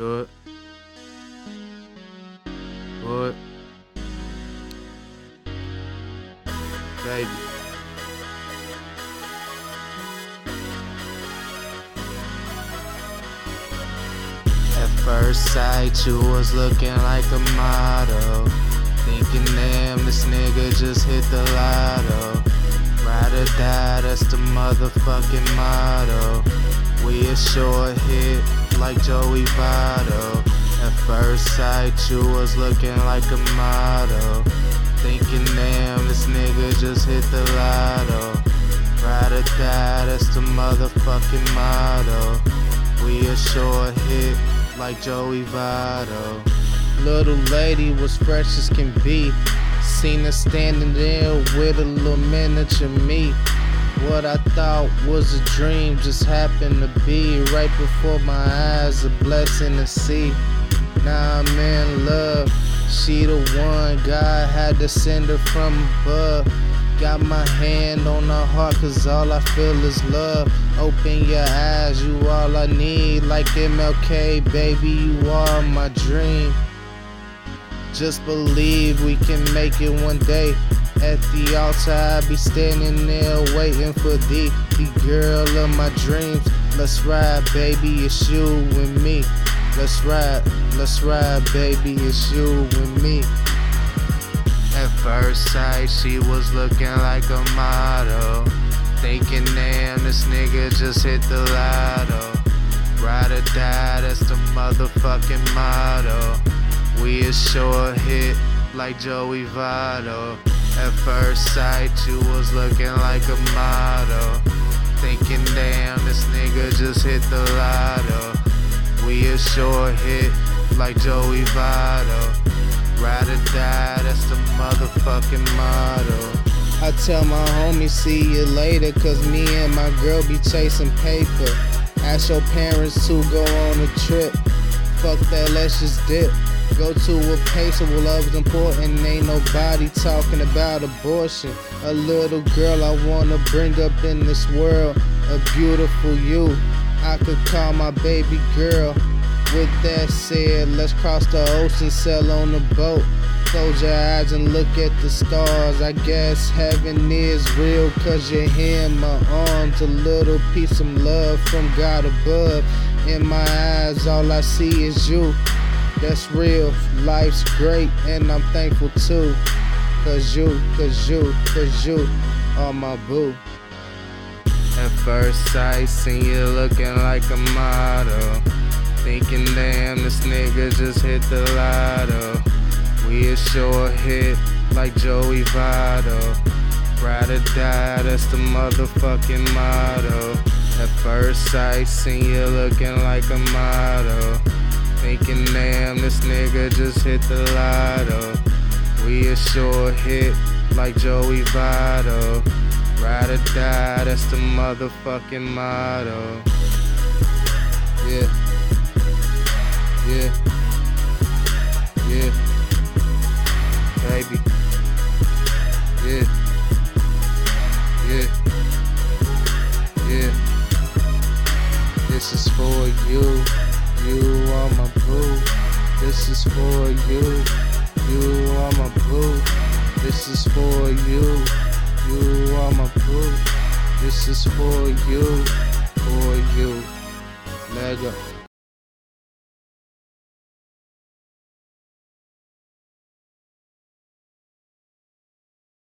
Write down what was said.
Do it. Do it. Baby. At first sight, you was looking like a model. Thinking, damn, this nigga just hit the lotto. Ride or die, that's the motherfucking motto. We a short hit like Joey Votto. At first sight, you was looking like a model. Thinking, damn, this nigga just hit the lotto. Ride or die, that's the motherfucking motto. We a short hit like Joey Votto. Little lady was fresh as can be. Seen her standing there with a little miniature me. What I thought was a dream just happened to be right before my eyes, a blessing to see. Now I'm in love. She the one God had to send her from above. Got my hand on her heart, cause all I feel is love. Open your eyes, you all I need. Like MLK, baby, you are my dream. Just believe we can make it one day. At the altar, I be standing there waiting for thee, the girl of my dreams. Let's ride, baby, it's you and me. Let's ride, let's ride, baby, it's you and me. At first sight, she was looking like a model. Thinking, damn, this nigga just hit the lotto. Ride or die, that's the motherfucking motto. We a short hit like Joey Votto. At first sight, you was looking like a model. Thinking, damn, this nigga just hit the lotto. We a short hit like Joey Votto. Ride or die, that's the motherfucking motto. I tell my homies, see you later, cause me and my girl be chasing paper. Ask your parents to go on a trip. Fuck that, let's just dip. Go to a place where love is important. Ain't nobody talking about abortion. A little girl I wanna bring up in this world. A beautiful you. I could call my baby girl. With that said, let's cross the ocean, sail on a boat. Close your eyes and look at the stars. I guess heaven is real, cause you're here in my arms. A little piece of love from God above. In my eyes, all I see is you. That's real, life's great, and I'm thankful too. Cause you, cause you, cause you are my boo. At first sight, seen you looking like a model. Thinking, damn, this nigga just hit the lotto. We a short hit like Joey Votto. Ride or die, that's the motherfucking motto. At first sight, seen you looking like a model. Thinking, damn, this nigga just hit the lotto. We a short hit like Joey Votto. Ride or die, that's the motherfucking motto. Yeah. Yeah. Yeah. Baby. Yeah. Yeah. Yeah. This is for you. You are my boo. This is for you. You are my boo. This is for you. You are my boo. This is for you. For you. Lego.